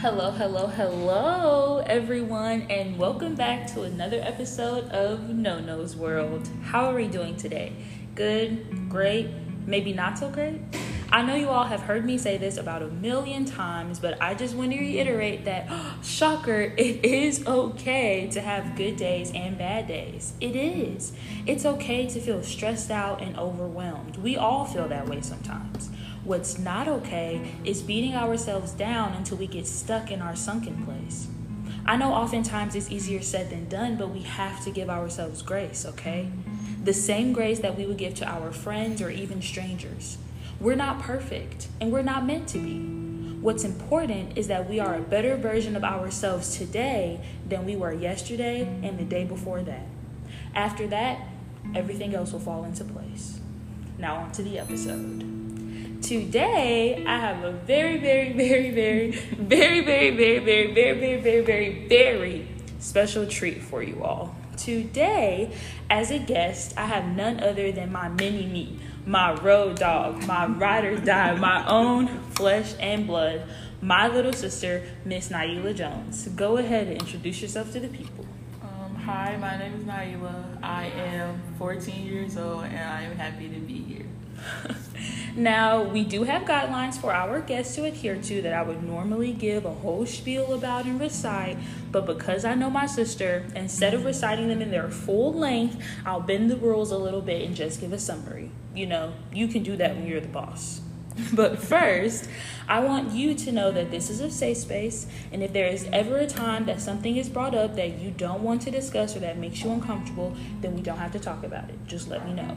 Hello, hello, hello, everyone, and welcome back to another episode of No No's World. How are we doing today? Good, great, maybe not so great? I know you all have heard me say this about a million times, but I just want to reiterate that, shocker, it is okay to have good days and bad days. It is. It's okay to feel stressed out and overwhelmed. We all feel that way sometimes. What's not okay is beating ourselves down until we get stuck in our sunken place. I know oftentimes it's easier said than done, but we have to give ourselves grace, okay? The same grace that we would give to our friends or even strangers. We're not perfect, and we're not meant to be. What's important is that we are a better version of ourselves today than we were yesterday and the day before that. After that, everything else will fall into place. Now, on to the episode. Today, I have a very, very, very, very, very, very, very, very, very, very, very, very, very special treat for you all. Today, as a guest, I have none other than my mini me, my road dog, my ride or die, my own flesh and blood, my little sister, Miss Naila Jones. Go ahead and introduce yourself to the people. Um, hi, my name is Naila. I am 14 years old and I am happy to be. now, we do have guidelines for our guests to adhere to that I would normally give a whole spiel about and recite, but because I know my sister, instead of reciting them in their full length, I'll bend the rules a little bit and just give a summary. You know, you can do that when you're the boss. But first, I want you to know that this is a safe space, and if there is ever a time that something is brought up that you don't want to discuss or that makes you uncomfortable, then we don't have to talk about it. Just let me know.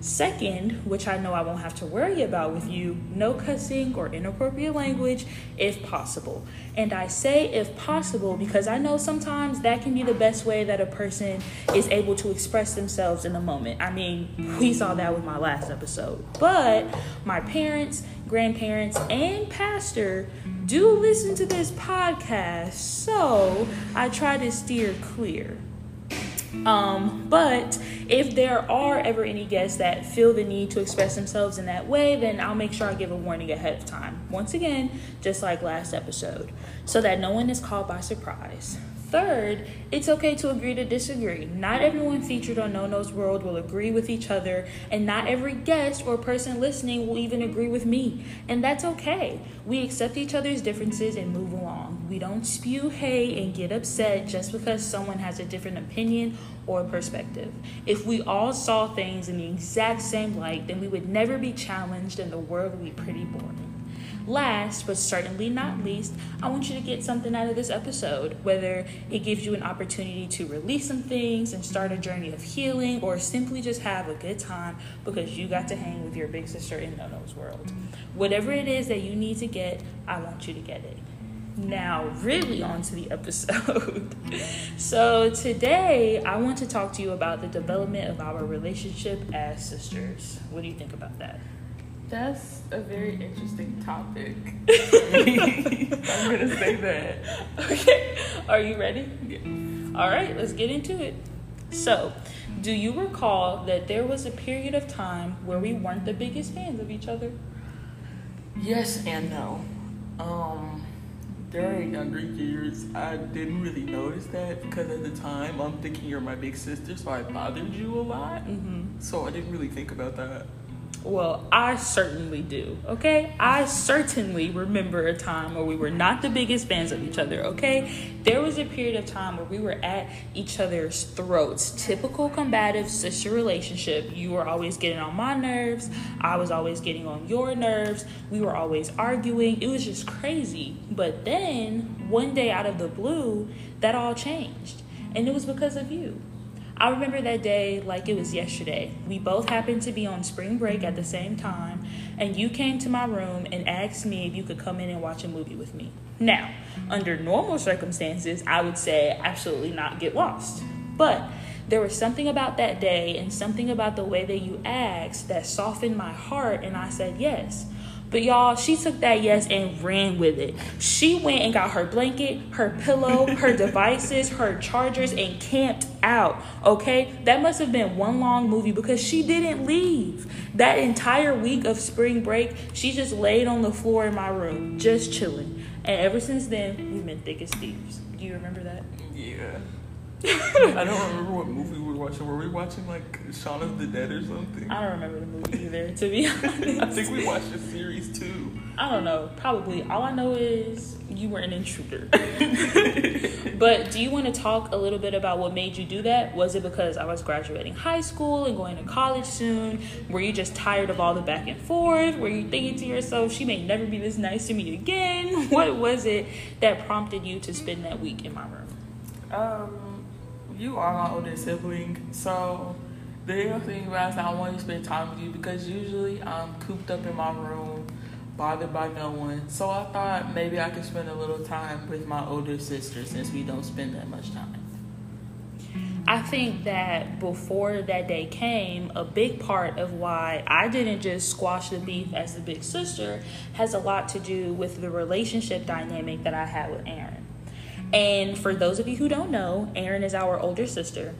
Second, which I know I won't have to worry about with you, no cussing or inappropriate language if possible. And I say if possible because I know sometimes that can be the best way that a person is able to express themselves in the moment. I mean, we saw that with my last episode. But my parents, grandparents, and pastor do listen to this podcast, so I try to steer clear. Um, but if there are ever any guests that feel the need to express themselves in that way, then I'll make sure I give a warning ahead of time. Once again, just like last episode, so that no one is caught by surprise. Third, it's okay to agree to disagree. Not everyone featured on No No's World will agree with each other, and not every guest or person listening will even agree with me. And that's okay. We accept each other's differences and move along. We don't spew hate and get upset just because someone has a different opinion or perspective. If we all saw things in the exact same light, then we would never be challenged and the world would be pretty boring. Last, but certainly not least, I want you to get something out of this episode, whether it gives you an opportunity to release some things and start a journey of healing, or simply just have a good time because you got to hang with your big sister in Nono's world. Whatever it is that you need to get, I want you to get it. Now, really, on to the episode. so, today I want to talk to you about the development of our relationship as sisters. What do you think about that? That's a very interesting topic. I'm gonna say that. Okay. Are you ready? Yeah. All right, let's get into it. So, do you recall that there was a period of time where we weren't the biggest fans of each other? Yes and no. Um, during younger years, I didn't really notice that because at the time I'm thinking you're my big sister, so I bothered you a lot. Mm-hmm. So I didn't really think about that. Well, I certainly do, okay? I certainly remember a time where we were not the biggest fans of each other, okay? There was a period of time where we were at each other's throats. Typical combative sister relationship. You were always getting on my nerves, I was always getting on your nerves. We were always arguing. It was just crazy. But then, one day out of the blue, that all changed. And it was because of you. I remember that day like it was yesterday. We both happened to be on spring break at the same time, and you came to my room and asked me if you could come in and watch a movie with me. Now, under normal circumstances, I would say absolutely not get lost. But there was something about that day and something about the way that you asked that softened my heart, and I said yes. But y'all, she took that yes and ran with it. She went and got her blanket, her pillow, her devices, her chargers, and camped out. Okay? That must have been one long movie because she didn't leave. That entire week of spring break, she just laid on the floor in my room, just chilling. And ever since then, we've been thick as thieves. Do you remember that? Yeah. I don't remember what movie we were watching. Were we watching like Shaun of the Dead or something? I don't remember the movie either, to be honest. I think we watched a series too. I don't know. Probably. All I know is you were an intruder. but do you want to talk a little bit about what made you do that? Was it because I was graduating high school and going to college soon? Were you just tired of all the back and forth? Were you thinking to yourself, she may never be this nice to me again? What was it that prompted you to spend that week in my room? Um you are my older sibling, so the real thing about is I want to spend time with you because usually I'm cooped up in my room, bothered by no one. So I thought maybe I could spend a little time with my older sister since we don't spend that much time. I think that before that day came, a big part of why I didn't just squash the beef as the big sister has a lot to do with the relationship dynamic that I had with Erin. And for those of you who don't know, Erin is our older sister,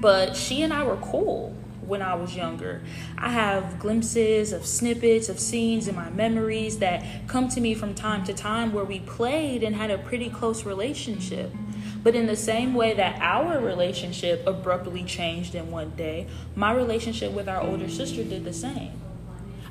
but she and I were cool when I was younger. I have glimpses of snippets of scenes in my memories that come to me from time to time where we played and had a pretty close relationship. But in the same way that our relationship abruptly changed in one day, my relationship with our older sister did the same.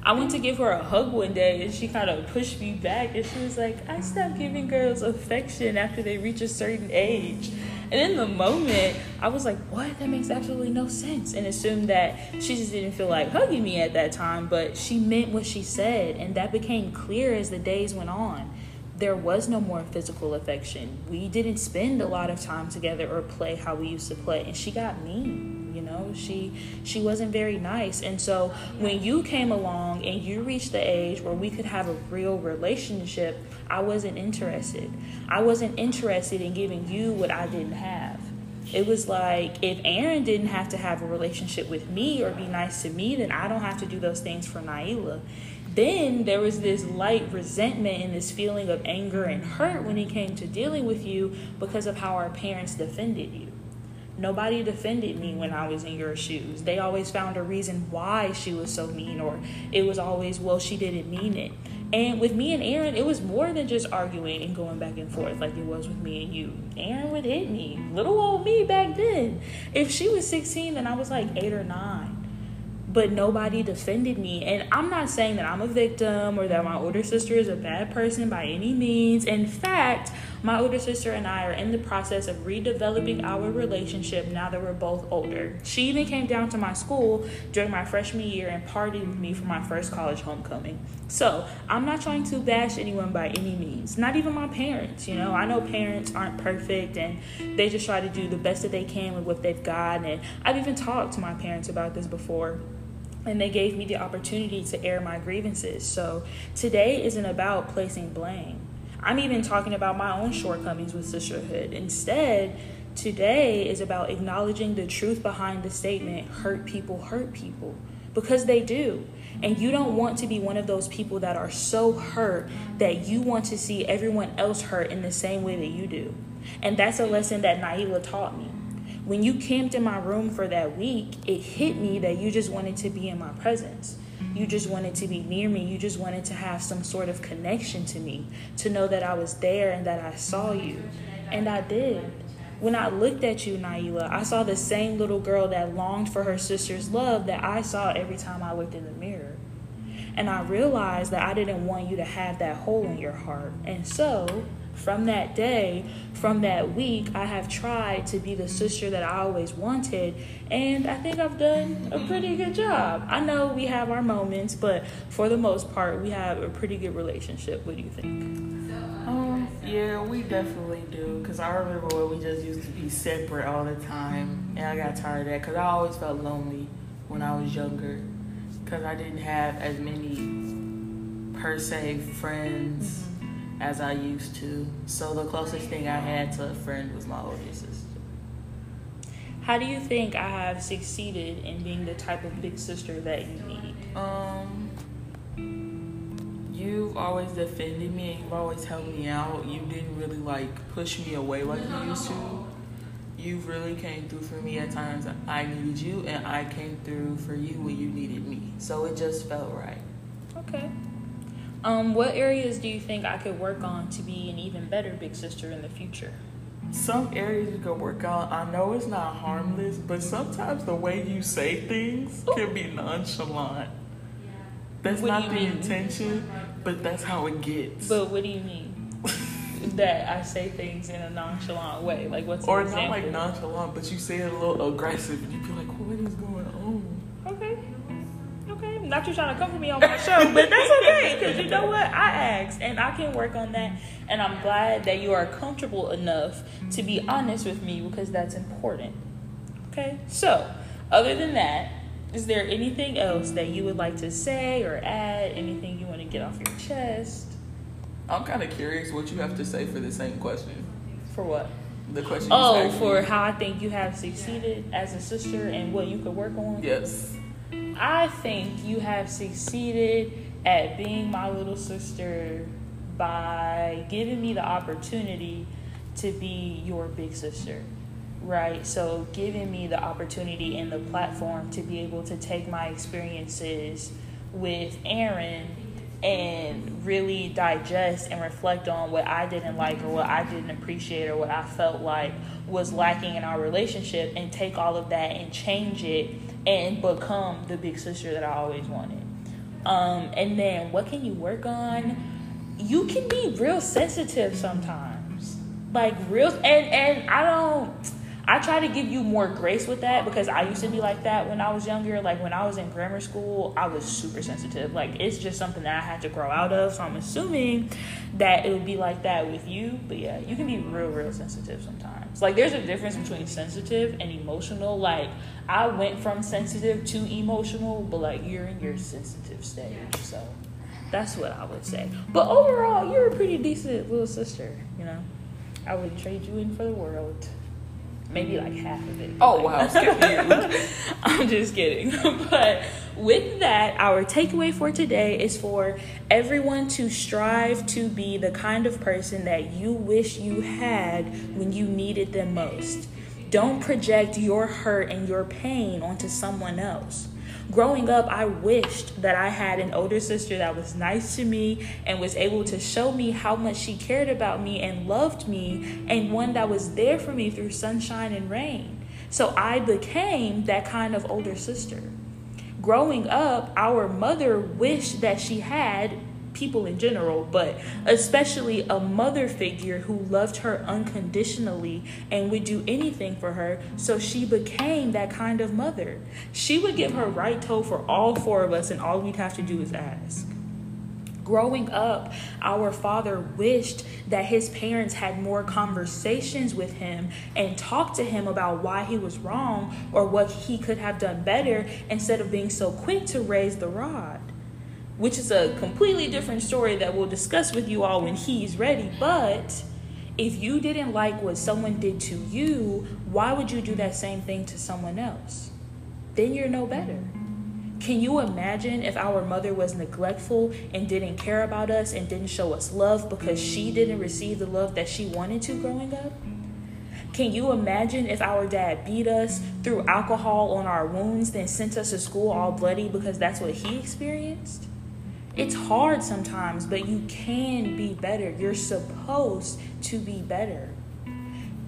I went to give her a hug one day and she kind of pushed me back and she was like, I stopped giving girls affection after they reach a certain age. And in the moment, I was like, what? That makes absolutely no sense. And assumed that she just didn't feel like hugging me at that time, but she meant what she said. And that became clear as the days went on. There was no more physical affection. We didn't spend a lot of time together or play how we used to play. And she got mean you know? She she wasn't very nice. And so when you came along and you reached the age where we could have a real relationship i wasn't interested. I wasn't interested in giving you what i didn't have. It was like if Erin didn't have to have a relationship with me or be nice to me then i don't have to do those things for naila. Then there was this light resentment and this feeling of anger and hurt when it came to dealing with you because of how our parents defended you Nobody defended me when I was in your shoes. They always found a reason why she was so mean, or it was always, well, she didn't mean it. And with me and Erin, it was more than just arguing and going back and forth like it was with me and you. Erin would hit me, little old me back then. If she was 16, then I was like eight or nine but nobody defended me. And I'm not saying that I'm a victim or that my older sister is a bad person by any means. In fact, my older sister and I are in the process of redeveloping our relationship now that we're both older. She even came down to my school during my freshman year and partied with me for my first college homecoming. So I'm not trying to bash anyone by any means, not even my parents. You know, I know parents aren't perfect and they just try to do the best that they can with what they've got. And I've even talked to my parents about this before and they gave me the opportunity to air my grievances. So today isn't about placing blame. I'm even talking about my own shortcomings with sisterhood. Instead, today is about acknowledging the truth behind the statement hurt people hurt people because they do. And you don't want to be one of those people that are so hurt that you want to see everyone else hurt in the same way that you do. And that's a lesson that Naila taught me when you camped in my room for that week, it hit me that you just wanted to be in my presence. You just wanted to be near me. You just wanted to have some sort of connection to me, to know that I was there and that I saw you. And I did. When I looked at you, Naila, I saw the same little girl that longed for her sister's love that I saw every time I looked in the mirror. And I realized that I didn't want you to have that hole in your heart. And so from that day, from that week, I have tried to be the sister that I always wanted, and I think I've done a pretty good job. I know we have our moments, but for the most part, we have a pretty good relationship. What do you think? Um, yeah, we definitely do. Because I remember when we just used to be separate all the time, and I got tired of that because I always felt lonely when I was younger because I didn't have as many per se friends. Mm-hmm as I used to. So the closest thing I had to a friend was my older sister. How do you think I have succeeded in being the type of big sister that you need? Um, you've always defended me and you've always helped me out. You didn't really like push me away like you used to. You really came through for me at times I needed you, and I came through for you when you needed me. So it just felt right. Okay. Um, what areas do you think I could work on to be an even better big sister in the future? Some areas you can work on. I know it's not harmless, but sometimes the way you say things can be nonchalant. That's What not the mean? intention, but that's how it gets. But what do you mean? That I say things in a nonchalant way? Like what's or not like nonchalant, but you say it a little aggressive, and you feel like, what is going on? Okay. Okay. Not you trying to come for me on my show, but that's okay because you know what? I asked and I can work on that. And I'm glad that you are comfortable enough to be honest with me because that's important. Okay. So, other than that, is there anything else that you would like to say or add? Anything you want to get off your chest? I'm kind of curious what you have to say for the same question. For what? The question. Oh, asked for me. how I think you have succeeded as a sister and what you could work on? Yes. I think you have succeeded at being my little sister by giving me the opportunity to be your big sister, right? So, giving me the opportunity and the platform to be able to take my experiences with Erin and really digest and reflect on what I didn't like or what I didn't appreciate or what I felt like was lacking in our relationship and take all of that and change it and become the big sister that I always wanted. Um, and then what can you work on? You can be real sensitive sometimes. Like real and and I don't I try to give you more grace with that because I used to be like that when I was younger. Like when I was in grammar school, I was super sensitive. Like it's just something that I had to grow out of. So I'm assuming that it would be like that with you. But yeah, you can be real, real sensitive sometimes. Like there's a difference between sensitive and emotional. Like I went from sensitive to emotional, but like you're in your sensitive stage. So that's what I would say. But overall, you're a pretty decent little sister, you know. I would trade you in for the world. Maybe like half of it. Oh wow. I'm just kidding. but with that, our takeaway for today is for everyone to strive to be the kind of person that you wish you had when you needed them most. Don't project your hurt and your pain onto someone else. Growing up, I wished that I had an older sister that was nice to me and was able to show me how much she cared about me and loved me, and one that was there for me through sunshine and rain. So I became that kind of older sister. Growing up, our mother wished that she had people in general, but especially a mother figure who loved her unconditionally and would do anything for her. So she became that kind of mother. She would give her right toe for all four of us, and all we'd have to do is ask. Growing up, our father wished that his parents had more conversations with him and talked to him about why he was wrong or what he could have done better instead of being so quick to raise the rod which is a completely different story that we'll discuss with you all when he's ready. But if you didn't like what someone did to you, why would you do that same thing to someone else? Then you're no better. Can you imagine if our mother was neglectful and didn't care about us and didn't show us love because she didn't receive the love that she wanted to growing up? Can you imagine if our dad beat us, threw alcohol on our wounds, then sent us to school all bloody because that's what he experienced? It's hard sometimes, but you can be better. You're supposed to be better.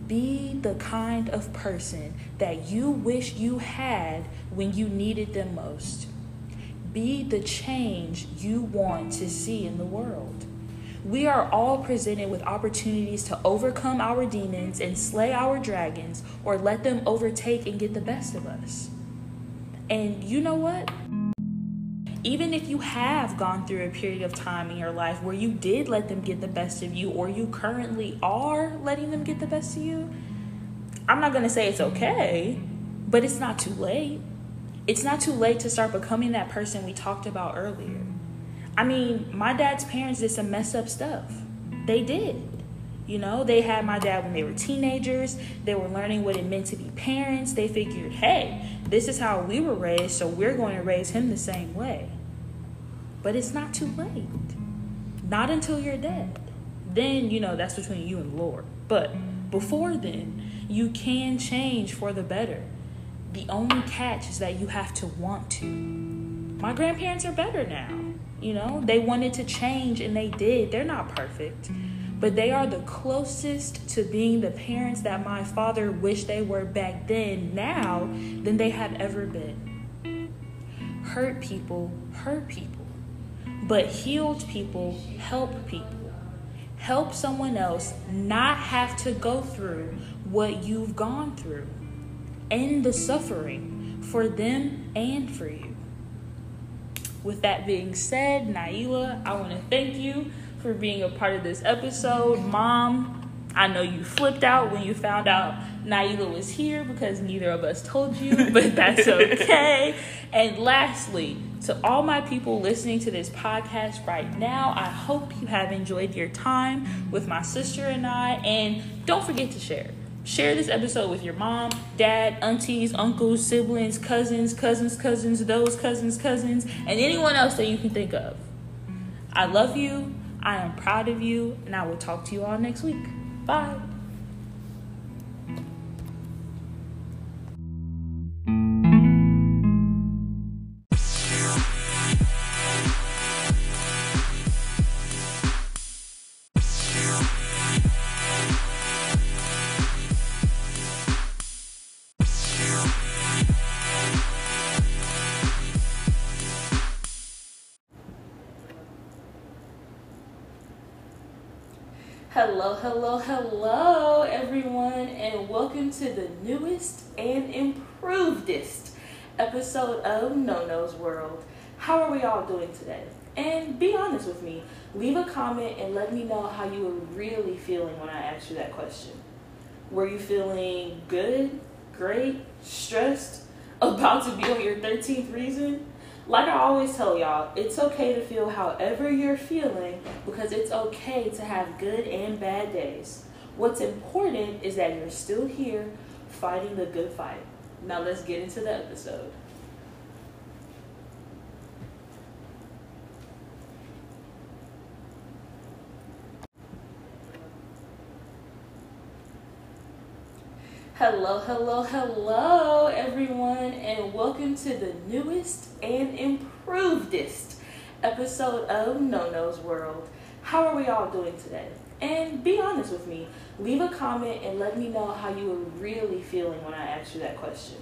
Be the kind of person that you wish you had when you needed them most. Be the change you want to see in the world. We are all presented with opportunities to overcome our demons and slay our dragons or let them overtake and get the best of us. And you know what? Even if you have gone through a period of time in your life where you did let them get the best of you or you currently are letting them get the best of you, I'm not going to say it's okay, but it's not too late. It's not too late to start becoming that person we talked about earlier. I mean, my dad's parents did some messed up stuff. They did. You know, they had my dad when they were teenagers. They were learning what it meant to be parents. They figured, hey, this is how we were raised, so we're going to raise him the same way. But it's not too late. Not until you're dead. Then, you know, that's between you and Lord. But before then, you can change for the better. The only catch is that you have to want to. My grandparents are better now. You know, they wanted to change and they did. They're not perfect, but they are the closest to being the parents that my father wished they were back then now than they have ever been. Hurt people hurt people, but healed people help people. Help someone else not have to go through what you've gone through. End the suffering for them and for you. With that being said, Naila, I want to thank you for being a part of this episode. Mm-hmm. Mom, I know you flipped out when you found out Naila was here because neither of us told you, but that's okay. and lastly, to all my people listening to this podcast right now, I hope you have enjoyed your time with my sister and I. And don't forget to share. Share this episode with your mom, dad, aunties, uncles, siblings, cousins, cousins, cousins, those cousins, cousins, and anyone else that you can think of. I love you. I am proud of you. And I will talk to you all next week. Bye. Hello, hello, hello, everyone, and welcome to the newest and improvedest episode of No No's World. How are we all doing today? And be honest with me. Leave a comment and let me know how you were really feeling when I asked you that question. Were you feeling good, great, stressed, about to be on your 13th reason? Like I always tell y'all, it's okay to feel however you're feeling because it's okay to have good and bad days. What's important is that you're still here fighting the good fight. Now let's get into the episode. Hello, hello, hello, everyone, and welcome to the newest and improvedest episode of No No's World. How are we all doing today? And be honest with me. Leave a comment and let me know how you were really feeling when I asked you that question.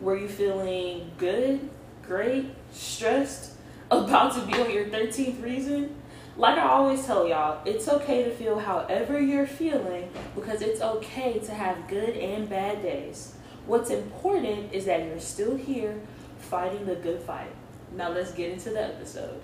Were you feeling good, great, stressed, about to be on your 13th reason? Like I always tell y'all, it's okay to feel however you're feeling because it's okay to have good and bad days. What's important is that you're still here fighting the good fight. Now let's get into the episode.